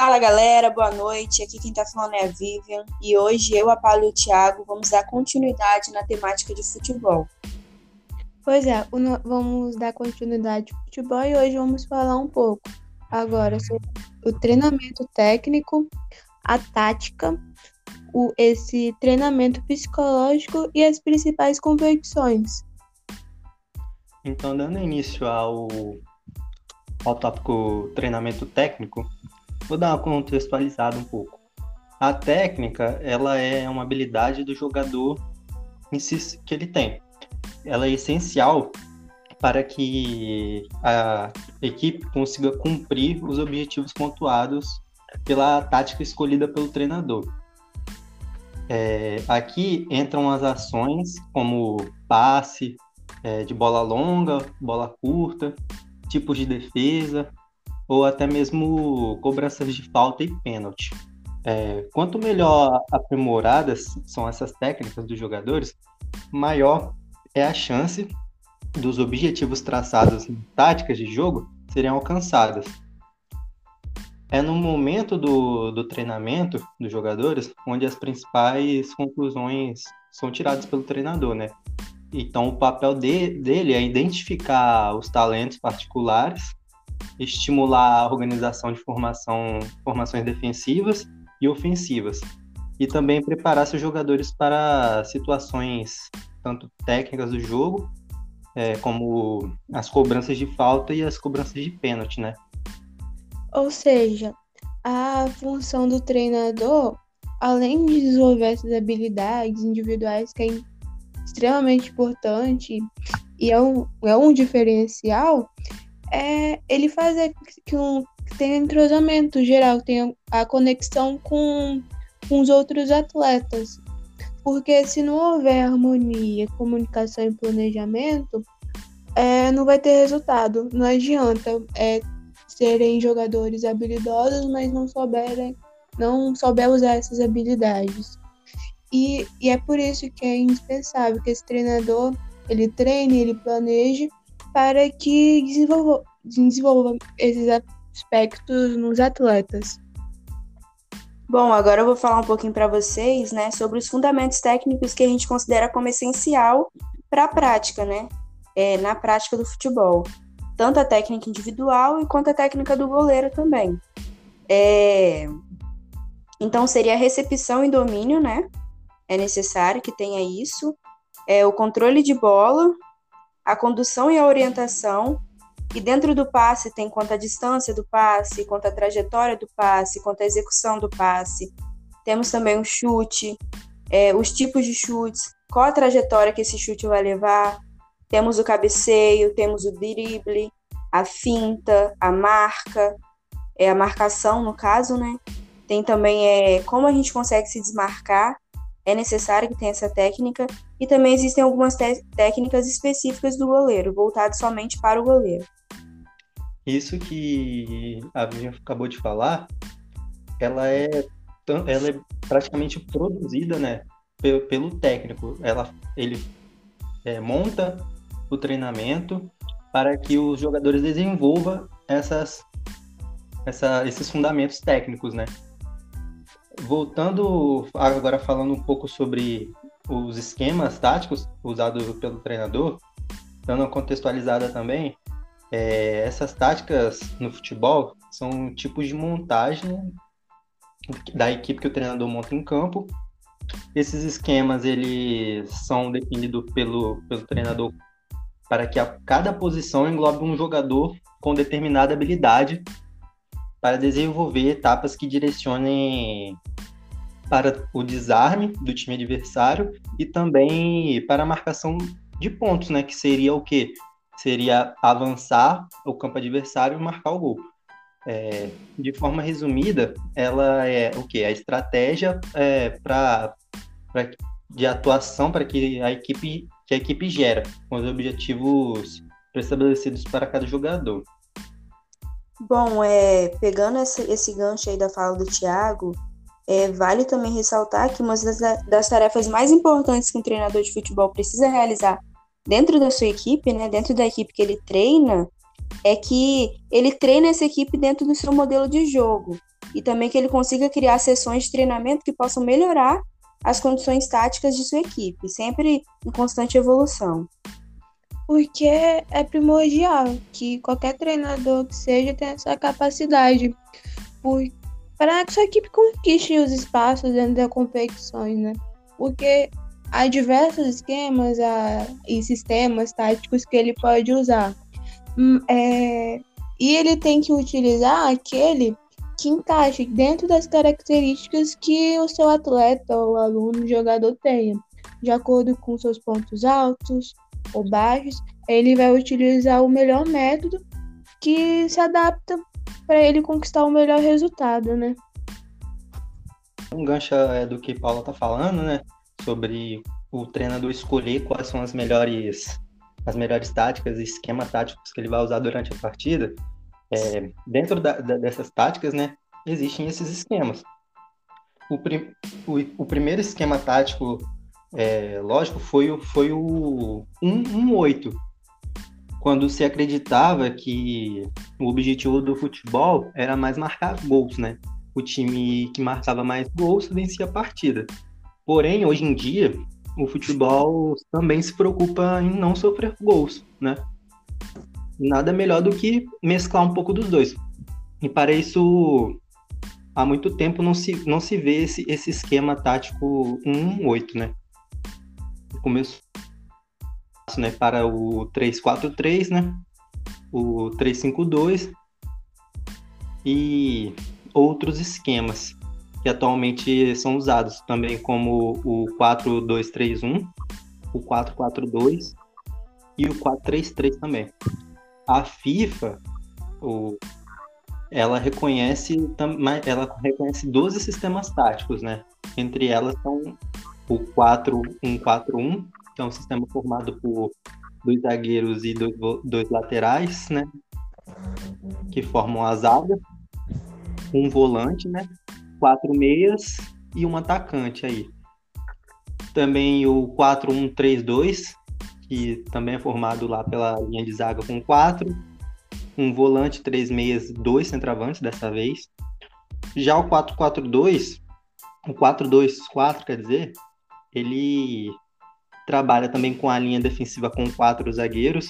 Fala galera, boa noite. Aqui quem tá falando é a Vivian e hoje eu, a Paulo e o Thiago vamos dar continuidade na temática de futebol. Pois é, vamos dar continuidade ao futebol e hoje vamos falar um pouco agora sobre o treinamento técnico, a tática, o, esse treinamento psicológico e as principais competições. Então, dando início ao, ao tópico treinamento técnico, Vou dar uma contextualizada um pouco. A técnica, ela é uma habilidade do jogador que ele tem. Ela é essencial para que a equipe consiga cumprir os objetivos pontuados pela tática escolhida pelo treinador. É, aqui entram as ações como passe é, de bola longa, bola curta, tipos de defesa, ou até mesmo cobranças de falta e pênalti. É, quanto melhor aprimoradas são essas técnicas dos jogadores, maior é a chance dos objetivos traçados em táticas de jogo serem alcançadas. É no momento do, do treinamento dos jogadores onde as principais conclusões são tiradas pelo treinador, né? Então, o papel de, dele é identificar os talentos particulares estimular a organização de formação, formações defensivas e ofensivas, e também preparar seus jogadores para situações tanto técnicas do jogo, é, como as cobranças de falta e as cobranças de pênalti, né? Ou seja, a função do treinador, além de desenvolver essas habilidades individuais que é extremamente importante e é um, é um diferencial, é ele fazer que, um, que tenha entrosamento geral, tenha a conexão com, com os outros atletas. Porque se não houver harmonia, comunicação e planejamento, é, não vai ter resultado. Não adianta é, serem jogadores habilidosos, mas não souberem, não souber usar essas habilidades. E, e é por isso que é indispensável que esse treinador ele treine, ele planeje para que desenvolva, desenvolva esses aspectos nos atletas. Bom, agora eu vou falar um pouquinho para vocês, né, sobre os fundamentos técnicos que a gente considera como essencial para a prática, né, é, na prática do futebol, tanto a técnica individual quanto a técnica do goleiro também. É... Então seria a recepção e domínio, né? É necessário que tenha isso. É o controle de bola, a condução e a orientação, e dentro do passe tem quanto a distância do passe, quanto a trajetória do passe, quanto a execução do passe. Temos também o chute, é, os tipos de chutes, qual a trajetória que esse chute vai levar. Temos o cabeceio, temos o drible, a finta, a marca, é a marcação no caso, né? Tem também é, como a gente consegue se desmarcar é necessário que tenha essa técnica e também existem algumas técnicas específicas do goleiro, voltadas somente para o goleiro. Isso que a Vivian acabou de falar, ela é, ela é praticamente produzida, né, pelo, pelo técnico. Ela, ele é, monta o treinamento para que os jogadores desenvolvam essas, essa, esses fundamentos técnicos, né? Voltando agora falando um pouco sobre os esquemas táticos usados pelo treinador, dando uma contextualizada também, é, essas táticas no futebol são tipos de montagem da equipe que o treinador monta em campo. Esses esquemas eles são definidos pelo, pelo treinador para que a, cada posição englobe um jogador com determinada habilidade para desenvolver etapas que direcionem para o desarme do time adversário e também para a marcação de pontos, né? Que seria o quê? Seria avançar o campo adversário e marcar o gol. É, de forma resumida, ela é o que? A estratégia é, para de atuação para que a equipe que a equipe gera, com os objetivos estabelecidos para cada jogador. Bom, é, pegando esse, esse gancho aí da fala do Thiago, é, vale também ressaltar que uma das, das, tarefas mais importantes que um treinador de futebol precisa realizar dentro da sua equipe, né, dentro da equipe que ele treina, é que ele treina essa equipe dentro do seu modelo de jogo. e também que ele consiga criar sessões de treinamento que possam melhorar as condições táticas de sua equipe, sempre em constante evolução. Porque é primordial que qualquer treinador que seja tenha essa capacidade para que sua equipe conquiste os espaços dentro das competições, né? Porque há diversos esquemas e sistemas táticos que ele pode usar. Hum, é, e ele tem que utilizar aquele que encaixe dentro das características que o seu atleta ou aluno, jogador tenha. De acordo com seus pontos altos ou baixos, ele vai utilizar o melhor método que se adapta para ele conquistar o melhor resultado, né? Um gancho é, do que Paula tá falando, né? Sobre o treinador escolher quais são as melhores as melhores táticas e esquema táticos que ele vai usar durante a partida. É, dentro da, da, dessas táticas, né, existem esses esquemas. O, prim, o, o primeiro esquema tático, é, lógico, foi, foi o 1-1-8, quando se acreditava que o objetivo do futebol era mais marcar gols, né? O time que marcava mais gols vencia a partida. Porém, hoje em dia, o futebol também se preocupa em não sofrer gols, né? Nada melhor do que mesclar um pouco dos dois. E para isso, há muito tempo não se, não se vê esse, esse esquema tático 1-8, né? Começou né, para o 3-4-3, né? O 3-5-2 e outros esquemas que atualmente são usados também como o 4-2-3-1, o 4-4-2 e o 4-3-3 também. A FIFA, o, ela reconhece ela reconhece 12 sistemas táticos, né? Entre elas são o 4-1-4-1, que é um sistema formado por dois zagueiros e dois, dois laterais, né? Que formam a zaga, um volante, né? quatro meias e um atacante aí. Também o 4-1-3-2, que também é formado lá pela linha de zaga com quatro. Um volante, três meias, dois centroavantes dessa vez. Já o 4-4-2, o 4-2-4, quer dizer, ele trabalha também com a linha defensiva com quatro zagueiros,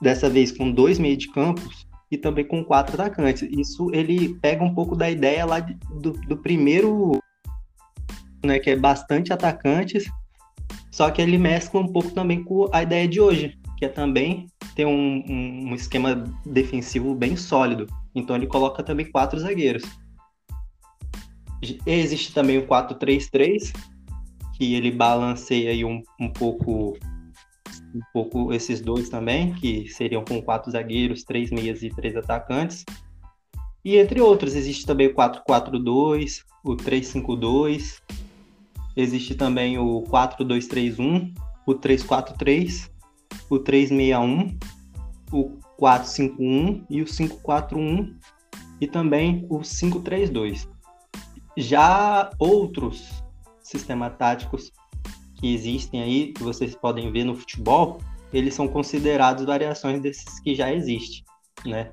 dessa vez com dois meios de campos e também com quatro atacantes. Isso ele pega um pouco da ideia lá de, do, do primeiro, né, que é bastante atacantes, só que ele mescla um pouco também com a ideia de hoje, que é também ter um, um, um esquema defensivo bem sólido. Então ele coloca também quatro zagueiros. Existe também o 4-3-3, que ele balanceia aí um, um pouco um pouco esses dois também, que seriam com quatro zagueiros, três meias e três atacantes. E entre outros, existe também o 4-4-2, o 3-5-2, existe também o 4-2-3-1, o 3-4-3, o 3-6-1, o 4-5-1 e o 5-4-1 e também o 5-3-2. Já outros sistemas táticos que existem aí, que vocês podem ver no futebol, eles são considerados variações desses que já existem, né?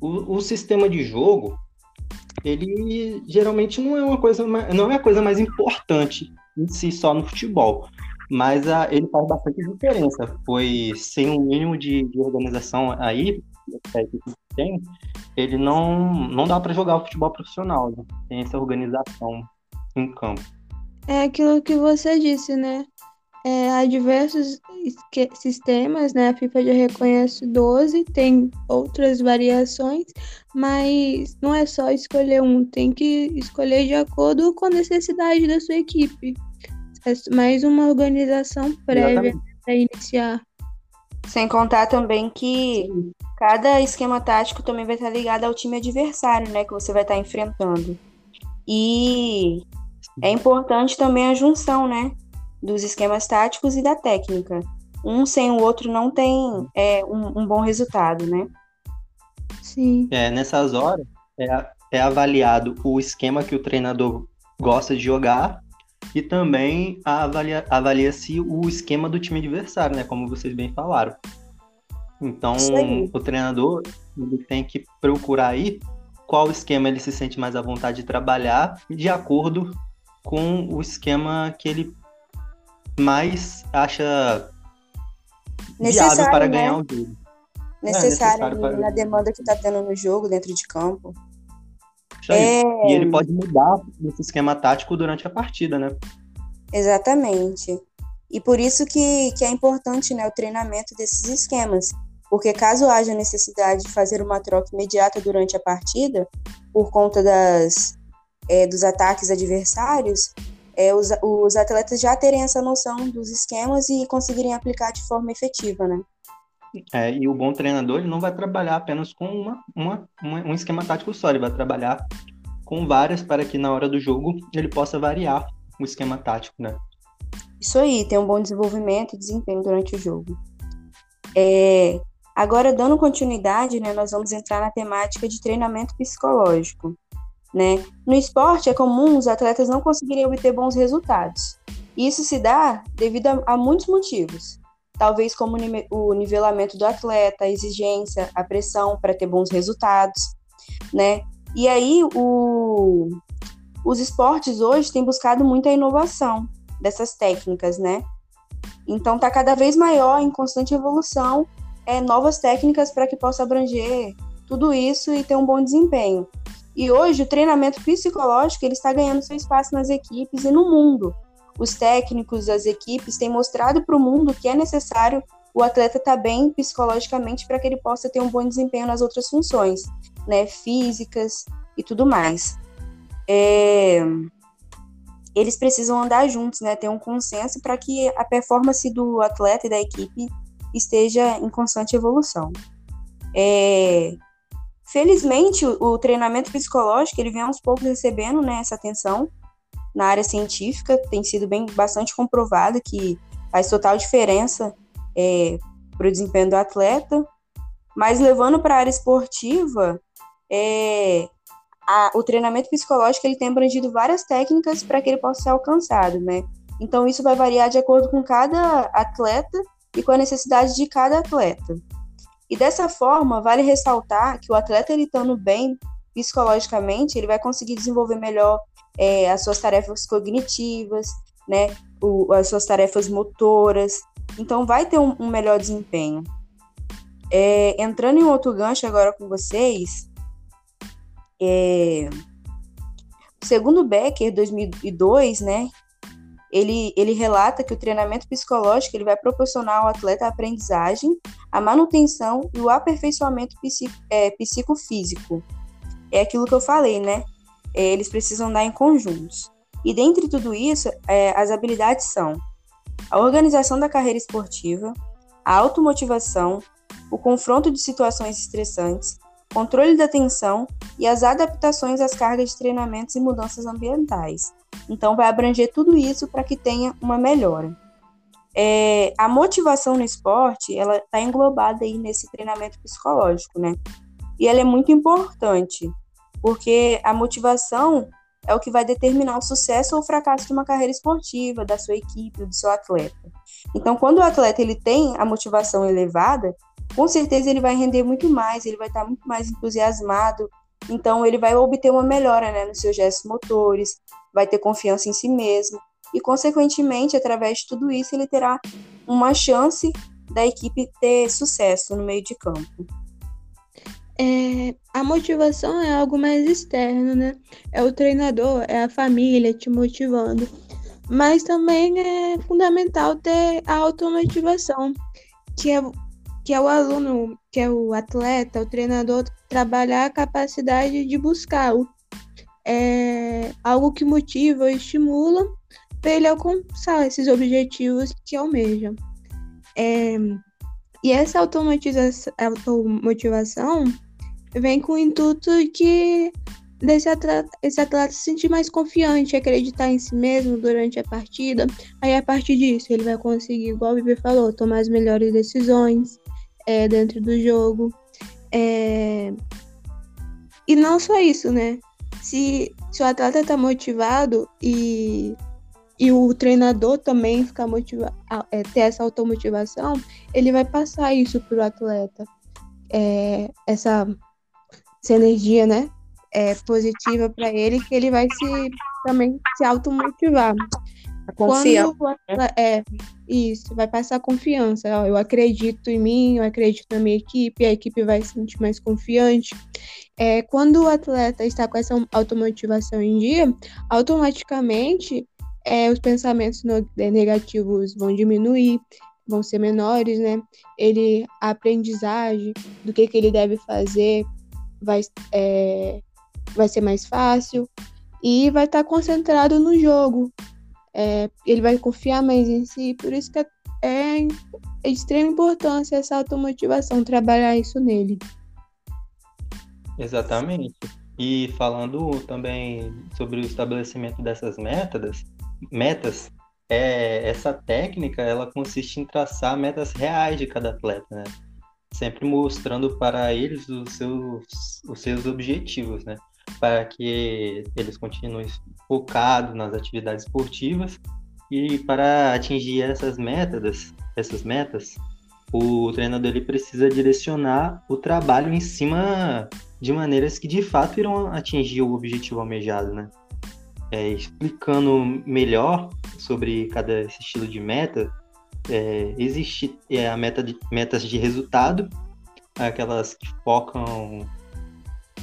O, o sistema de jogo, ele geralmente não é uma coisa, não é a coisa mais importante em si só no futebol, mas a, ele faz bastante diferença, pois sem um mínimo de, de organização aí, tem, ele não, não dá para jogar o futebol profissional, né? tem essa organização em campo. É aquilo que você disse, né? É, há diversos sistemas, né? A FIFA já reconhece 12, tem outras variações, mas não é só escolher um, tem que escolher de acordo com a necessidade da sua equipe. É mais uma organização prévia para iniciar. Sem contar também que cada esquema tático também vai estar ligado ao time adversário, né? Que você vai estar enfrentando. E é importante também a junção, né, dos esquemas táticos e da técnica. Um sem o outro não tem é, um, um bom resultado, né? Sim. É, nessas horas é, é avaliado o esquema que o treinador gosta de jogar e também avalia, avalia-se o esquema do time adversário, né? Como vocês bem falaram. Então, o treinador ele tem que procurar aí qual esquema ele se sente mais à vontade de trabalhar, de acordo com o esquema que ele mais acha necessário, viável para né? ganhar o jogo. Necessário, é, necessário para... na demanda que está tendo no jogo, dentro de campo. É... E ele pode mudar esse esquema tático durante a partida, né? Exatamente. E por isso que, que é importante né, o treinamento desses esquemas. Porque caso haja necessidade de fazer uma troca imediata durante a partida, por conta das, é, dos ataques adversários, é, os, os atletas já terem essa noção dos esquemas e conseguirem aplicar de forma efetiva, né? É, e o bom treinador ele não vai trabalhar apenas com uma, uma, uma, um esquema tático só, ele vai trabalhar com várias para que na hora do jogo ele possa variar o esquema tático, né? Isso aí, ter um bom desenvolvimento e desempenho durante o jogo. É, agora, dando continuidade, né, nós vamos entrar na temática de treinamento psicológico. Né? No esporte, é comum os atletas não conseguirem obter bons resultados. Isso se dá devido a, a muitos motivos. Talvez como o nivelamento do atleta, a exigência, a pressão para ter bons resultados, né? E aí, o, os esportes hoje têm buscado muita inovação dessas técnicas, né? Então, está cada vez maior, em constante evolução, é, novas técnicas para que possa abranger tudo isso e ter um bom desempenho. E hoje o treinamento psicológico ele está ganhando seu espaço nas equipes e no mundo. Os técnicos, as equipes têm mostrado para o mundo que é necessário o atleta estar tá bem psicologicamente para que ele possa ter um bom desempenho nas outras funções, né, físicas e tudo mais. É... Eles precisam andar juntos, né, ter um consenso para que a performance do atleta e da equipe esteja em constante evolução. É... Felizmente, o, o, treinamento psicológico ele vem aos poucos recebendo né, essa atenção na área científica, tem sido bem bastante comprovado que faz total diferença é, para o desempenho do atleta, mas levando para a área esportiva, é, a, o treinamento psicológico ele tem abrangido várias técnicas para que ele possa ser alcançado, né? Então isso vai variar de acordo com cada atleta e com a necessidade de cada atleta. E dessa forma, vale ressaltar que o atleta ele estando bem psicologicamente, ele vai conseguir desenvolver melhor é, as suas tarefas cognitivas, né, o, as suas tarefas motoras. Então, vai ter um, um melhor desempenho. É, entrando em outro gancho agora com vocês, é, segundo Becker, 2002, né, ele, ele relata que o treinamento psicológico ele vai proporcionar ao atleta a aprendizagem, a manutenção e o aperfeiçoamento psico, é, psicofísico. É aquilo que eu falei, né? É, eles precisam andar em conjuntos. E dentre tudo isso, é, as habilidades são a organização da carreira esportiva, a automotivação, o confronto de situações estressantes, controle da tensão e as adaptações às cargas de treinamentos e mudanças ambientais. Então, vai abranger tudo isso para que tenha uma melhora. É, a motivação no esporte, ela está englobada aí nesse treinamento psicológico, né? E ela é muito importante, porque a motivação é o que vai determinar o sucesso ou o fracasso de uma carreira esportiva, da sua equipe, do seu atleta. Então, quando o atleta ele tem a motivação elevada, com certeza ele vai render muito mais, ele vai estar muito mais entusiasmado, então ele vai obter uma melhora né, nos seus gestos motores, vai ter confiança em si mesmo e, consequentemente, através de tudo isso, ele terá uma chance da equipe ter sucesso no meio de campo. É, a motivação é algo mais externo, né? É o treinador, é a família te motivando. Mas também é fundamental ter a automotivação, que é, que é o aluno, que é o atleta, o treinador trabalhar a capacidade de buscar-o é algo que motiva e estimula para ele alcançar esses objetivos que almeja. É, e essa automotivação vem com o intuito de desse atleta, esse atleta se sentir mais confiante, acreditar em si mesmo durante a partida. Aí, a partir disso, ele vai conseguir, igual o Viver falou, tomar as melhores decisões é, dentro do jogo. É... E não só isso, né? se, se o atleta está motivado e, e o treinador também ficar motivado, é, ter essa automotivação, ele vai passar isso para o atleta. É, essa, essa energia, né? é, positiva para ele que ele vai se também se automotivar. A confiança. Quando, é, isso, vai passar confiança. Eu acredito em mim, eu acredito na minha equipe, a equipe vai se sentir mais confiante. É, quando o atleta está com essa automotivação em dia, automaticamente é, os pensamentos no, é, negativos vão diminuir, vão ser menores, né? Ele, a aprendizagem do que, que ele deve fazer vai, é, vai ser mais fácil e vai estar concentrado no jogo. É, ele vai confiar mais em si, por isso que é, é de extrema importância essa automotivação, trabalhar isso nele. Exatamente. E falando também sobre o estabelecimento dessas metas, metas, é, essa técnica ela consiste em traçar metas reais de cada atleta, né? Sempre mostrando para eles os seus, os seus objetivos, né? Para que eles continuem focados nas atividades esportivas e para atingir essas metas, essas metas, o treinador ele precisa direcionar o trabalho em cima de maneiras que de fato irão atingir o objetivo almejado, né? É, explicando melhor sobre cada estilo de meta, é, existe é, a meta de metas de resultado, aquelas que focam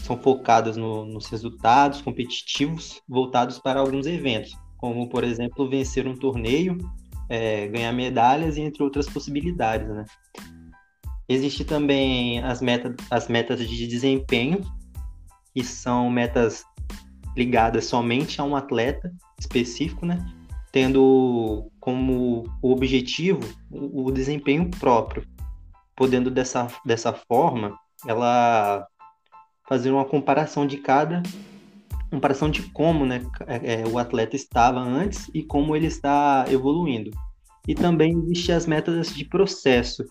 são focadas no, nos resultados competitivos voltados para alguns eventos, como por exemplo vencer um torneio, é, ganhar medalhas e entre outras possibilidades, né? Existe também as, meta, as metas de desempenho, que são metas ligadas somente a um atleta específico, né? Tendo como objetivo o, o desempenho próprio, podendo dessa, dessa forma ela fazer uma comparação de cada comparação de como né, é, é, o atleta estava antes e como ele está evoluindo. E também existem as metas de processo.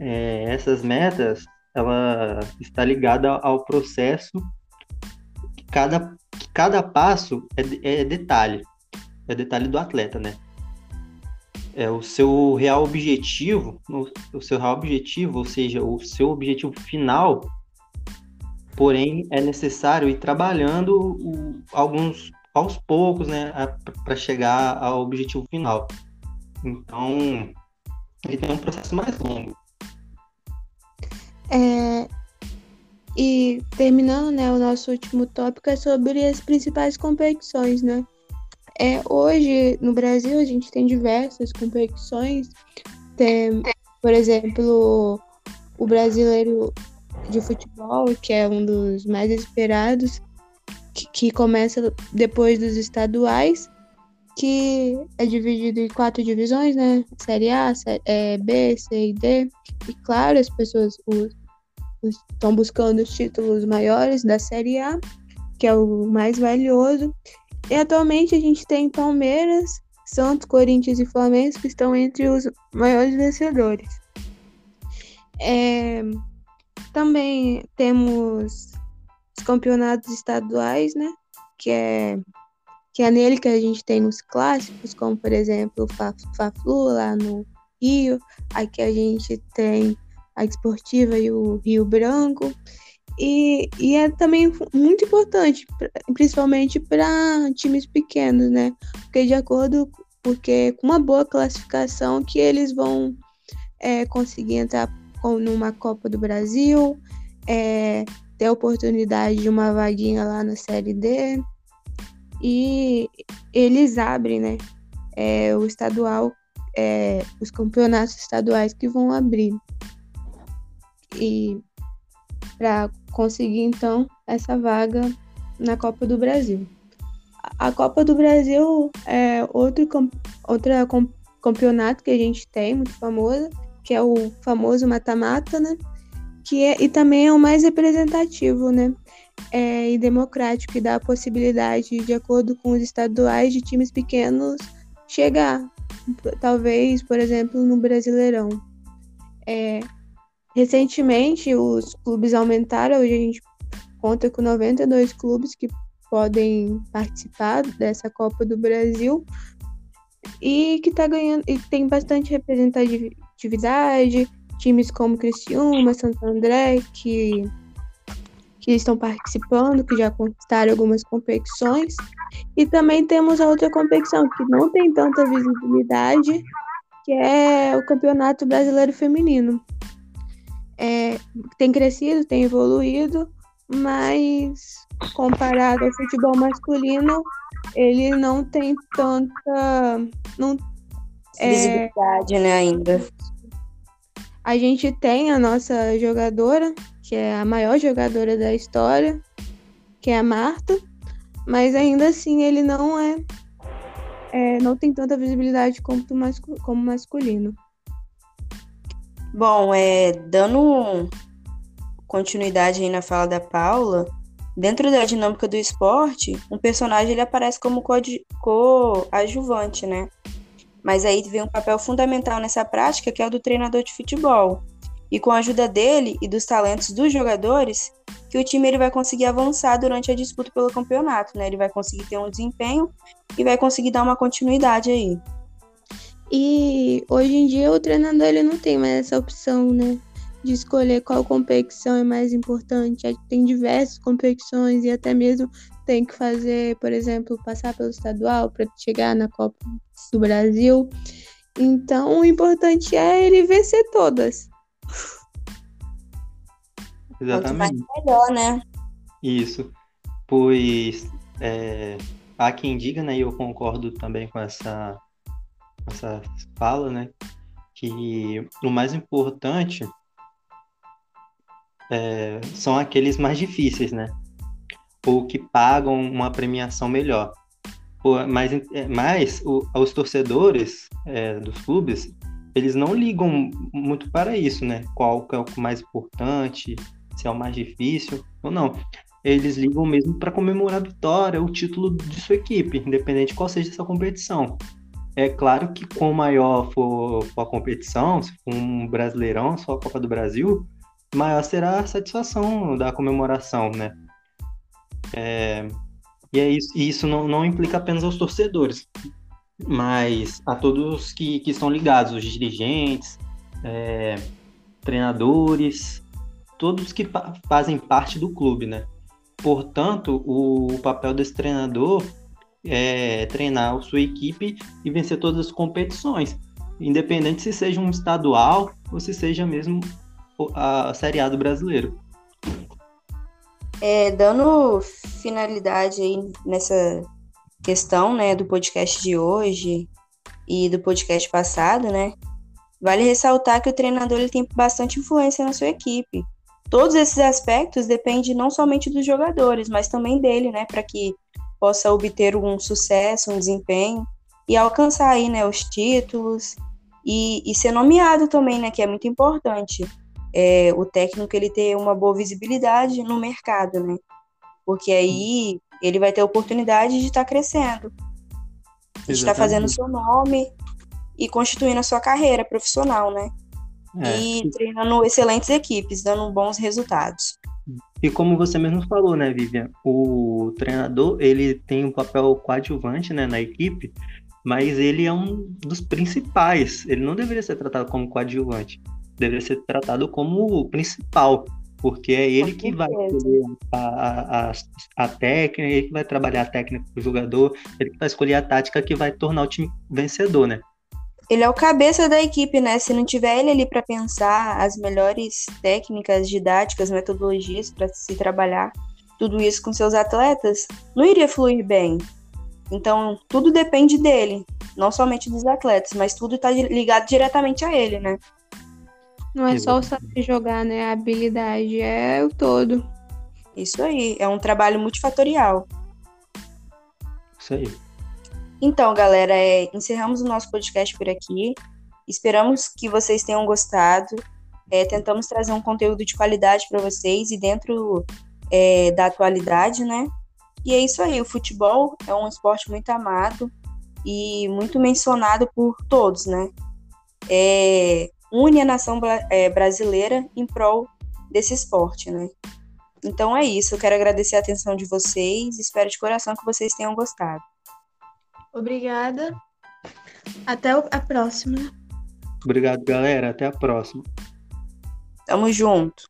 É, essas metas, ela está ligada ao processo. Cada, cada passo é, é detalhe, é detalhe do atleta, né? É o seu real objetivo, o, o seu real objetivo, ou seja, o seu objetivo final Porém, é necessário ir trabalhando o, alguns aos poucos, né, para chegar ao objetivo final. Então, ele tem um processo mais longo. É, e terminando, né, o nosso último tópico é sobre as principais competições, né? É, hoje, no Brasil, a gente tem diversas competições. Tem, por exemplo, o brasileiro de futebol, que é um dos mais esperados, que, que começa depois dos estaduais, que é dividido em quatro divisões, né? Série A, série, é, B, C e D. E claro, as pessoas estão buscando os títulos maiores da Série A, que é o mais valioso. E atualmente a gente tem Palmeiras, Santos, Corinthians e Flamengo que estão entre os maiores vencedores. É, também temos os campeonatos estaduais, né? Que é, que é nele que a gente tem os clássicos, como por exemplo o Fla-Flu lá no Rio. Aqui a gente tem a Esportiva e o Rio Branco. E, e é também muito importante, principalmente para times pequenos, né? Porque de acordo, porque com uma boa classificação que eles vão é, conseguir entrar numa Copa do Brasil, é, ter a oportunidade de uma vaguinha lá na Série D. E eles abrem, né? É, o estadual, é, os campeonatos estaduais que vão abrir. E para conseguir então essa vaga na Copa do Brasil. A Copa do Brasil é outro outra campeonato que a gente tem muito famoso que é o famoso mata-mata, né? Que é, e também é o mais representativo, né? É, e democrático, que dá a possibilidade, de acordo com os estaduais, de times pequenos chegar, talvez, por exemplo, no Brasileirão. É, recentemente, os clubes aumentaram, hoje a gente conta com 92 clubes que podem participar dessa Copa do Brasil e que tá ganhando e tem bastante atividade, times como Criciúma, Santo André, que, que estão participando, que já conquistaram algumas competições. E também temos a outra competição que não tem tanta visibilidade, que é o Campeonato Brasileiro Feminino. É, tem crescido, tem evoluído, mas comparado ao futebol masculino, ele não tem tanta. Não, é, visibilidade, é, né, ainda. A gente tem a nossa jogadora, que é a maior jogadora da história, que é a Marta, mas ainda assim ele não é, é não tem tanta visibilidade como, mascu como masculino. Bom, é, dando continuidade aí na fala da Paula, dentro da dinâmica do esporte, um personagem ele aparece como coadjuvante, né? Mas aí vem um papel fundamental nessa prática, que é o do treinador de futebol. E com a ajuda dele e dos talentos dos jogadores, que o time ele vai conseguir avançar durante a disputa pelo campeonato, né? Ele vai conseguir ter um desempenho e vai conseguir dar uma continuidade aí. E hoje em dia o treinador ele não tem mais essa opção, né? De escolher qual competição é mais importante. Tem diversas competições e até mesmo tem que fazer, por exemplo, passar pelo estadual para chegar na Copa do Brasil. Então, o importante é ele vencer todas. Exatamente. Melhor, né? Isso. Pois é, há quem diga, né, e eu concordo também com essa, essa fala, né, que o mais importante é, são aqueles mais difíceis, né? Ou que pagam uma premiação melhor. Mas, é, mas os torcedores é, dos clubes, eles não ligam muito para isso, né? Qual é o mais importante, se é o mais difícil ou não. Eles ligam mesmo para comemorar a vitória, o título de sua equipe, independente de qual seja essa competição. É claro que quanto maior for, for, a competição, se for um brasileirão, só a Copa do Brasil, maior será a satisfação da comemoração, né? É, e é isso, e isso não, não implica apenas aos torcedores, mas a todos que, que estão ligados, os dirigentes, é, treinadores, todos que fazem parte do clube, né? Portanto, o, o papel desse treinador é treinar sua equipe e vencer todas as competições, independente se seja um estadual ou se seja mesmo a Série A do brasileiro. É, dando finalidade aí nessa questão, né, do podcast de hoje e do podcast passado, né, vale ressaltar que o treinador ele tem bastante influência na sua equipe. Todos esses aspectos dependem não somente dos jogadores, mas também dele, né, para que possa obter um sucesso, um desempenho e alcançar aí, né, os títulos e, e ser nomeado também, né, que é muito importante é, o técnico ele ter uma boa visibilidade no mercado, né? Porque aí ele vai ter a oportunidade de estar tá crescendo, de estar tá fazendo seu nome e constituindo a sua carreira profissional, né? É. E treinando excelentes equipes, dando bons resultados. E como você mesmo falou, né, Vivian, o treinador ele tem um papel coadjuvante, né, na equipe, mas ele é um dos principais. Ele não deveria ser tratado como coadjuvante deveria ser tratado como o principal, porque é ele que vai escolher a, a, a, técnica, ele que vai trabalhar a técnica do jogador, ele que vai escolher a tática que vai tornar o time vencedor, né? Ele é o cabeça da equipe, né? Se não tiver ele ali para pensar as melhores técnicas, didáticas, metodologias para se trabalhar tudo isso com seus atletas, não iria fluir bem. Então, tudo depende dele, não somente dos atletas, mas tudo está ligado diretamente a ele, né? Não é só o saber jogar, né? A habilidade é o todo. Isso aí, é um trabalho multifatorial. Isso aí. Então, galera, é, encerramos o nosso podcast por aqui. Esperamos que vocês tenham gostado. É, tentamos trazer um conteúdo de qualidade para vocês e dentro é, da atualidade, né? E é isso aí. O futebol é um esporte muito amado e muito mencionado por todos, né? É, une a nação é, brasileira em prol desse esporte, né? Então é isso, eu quero agradecer a atenção de vocês, espero de coração que vocês tenham gostado. Obrigada. Até a próxima. Obrigado, galera. Até a próxima. Tamo junto.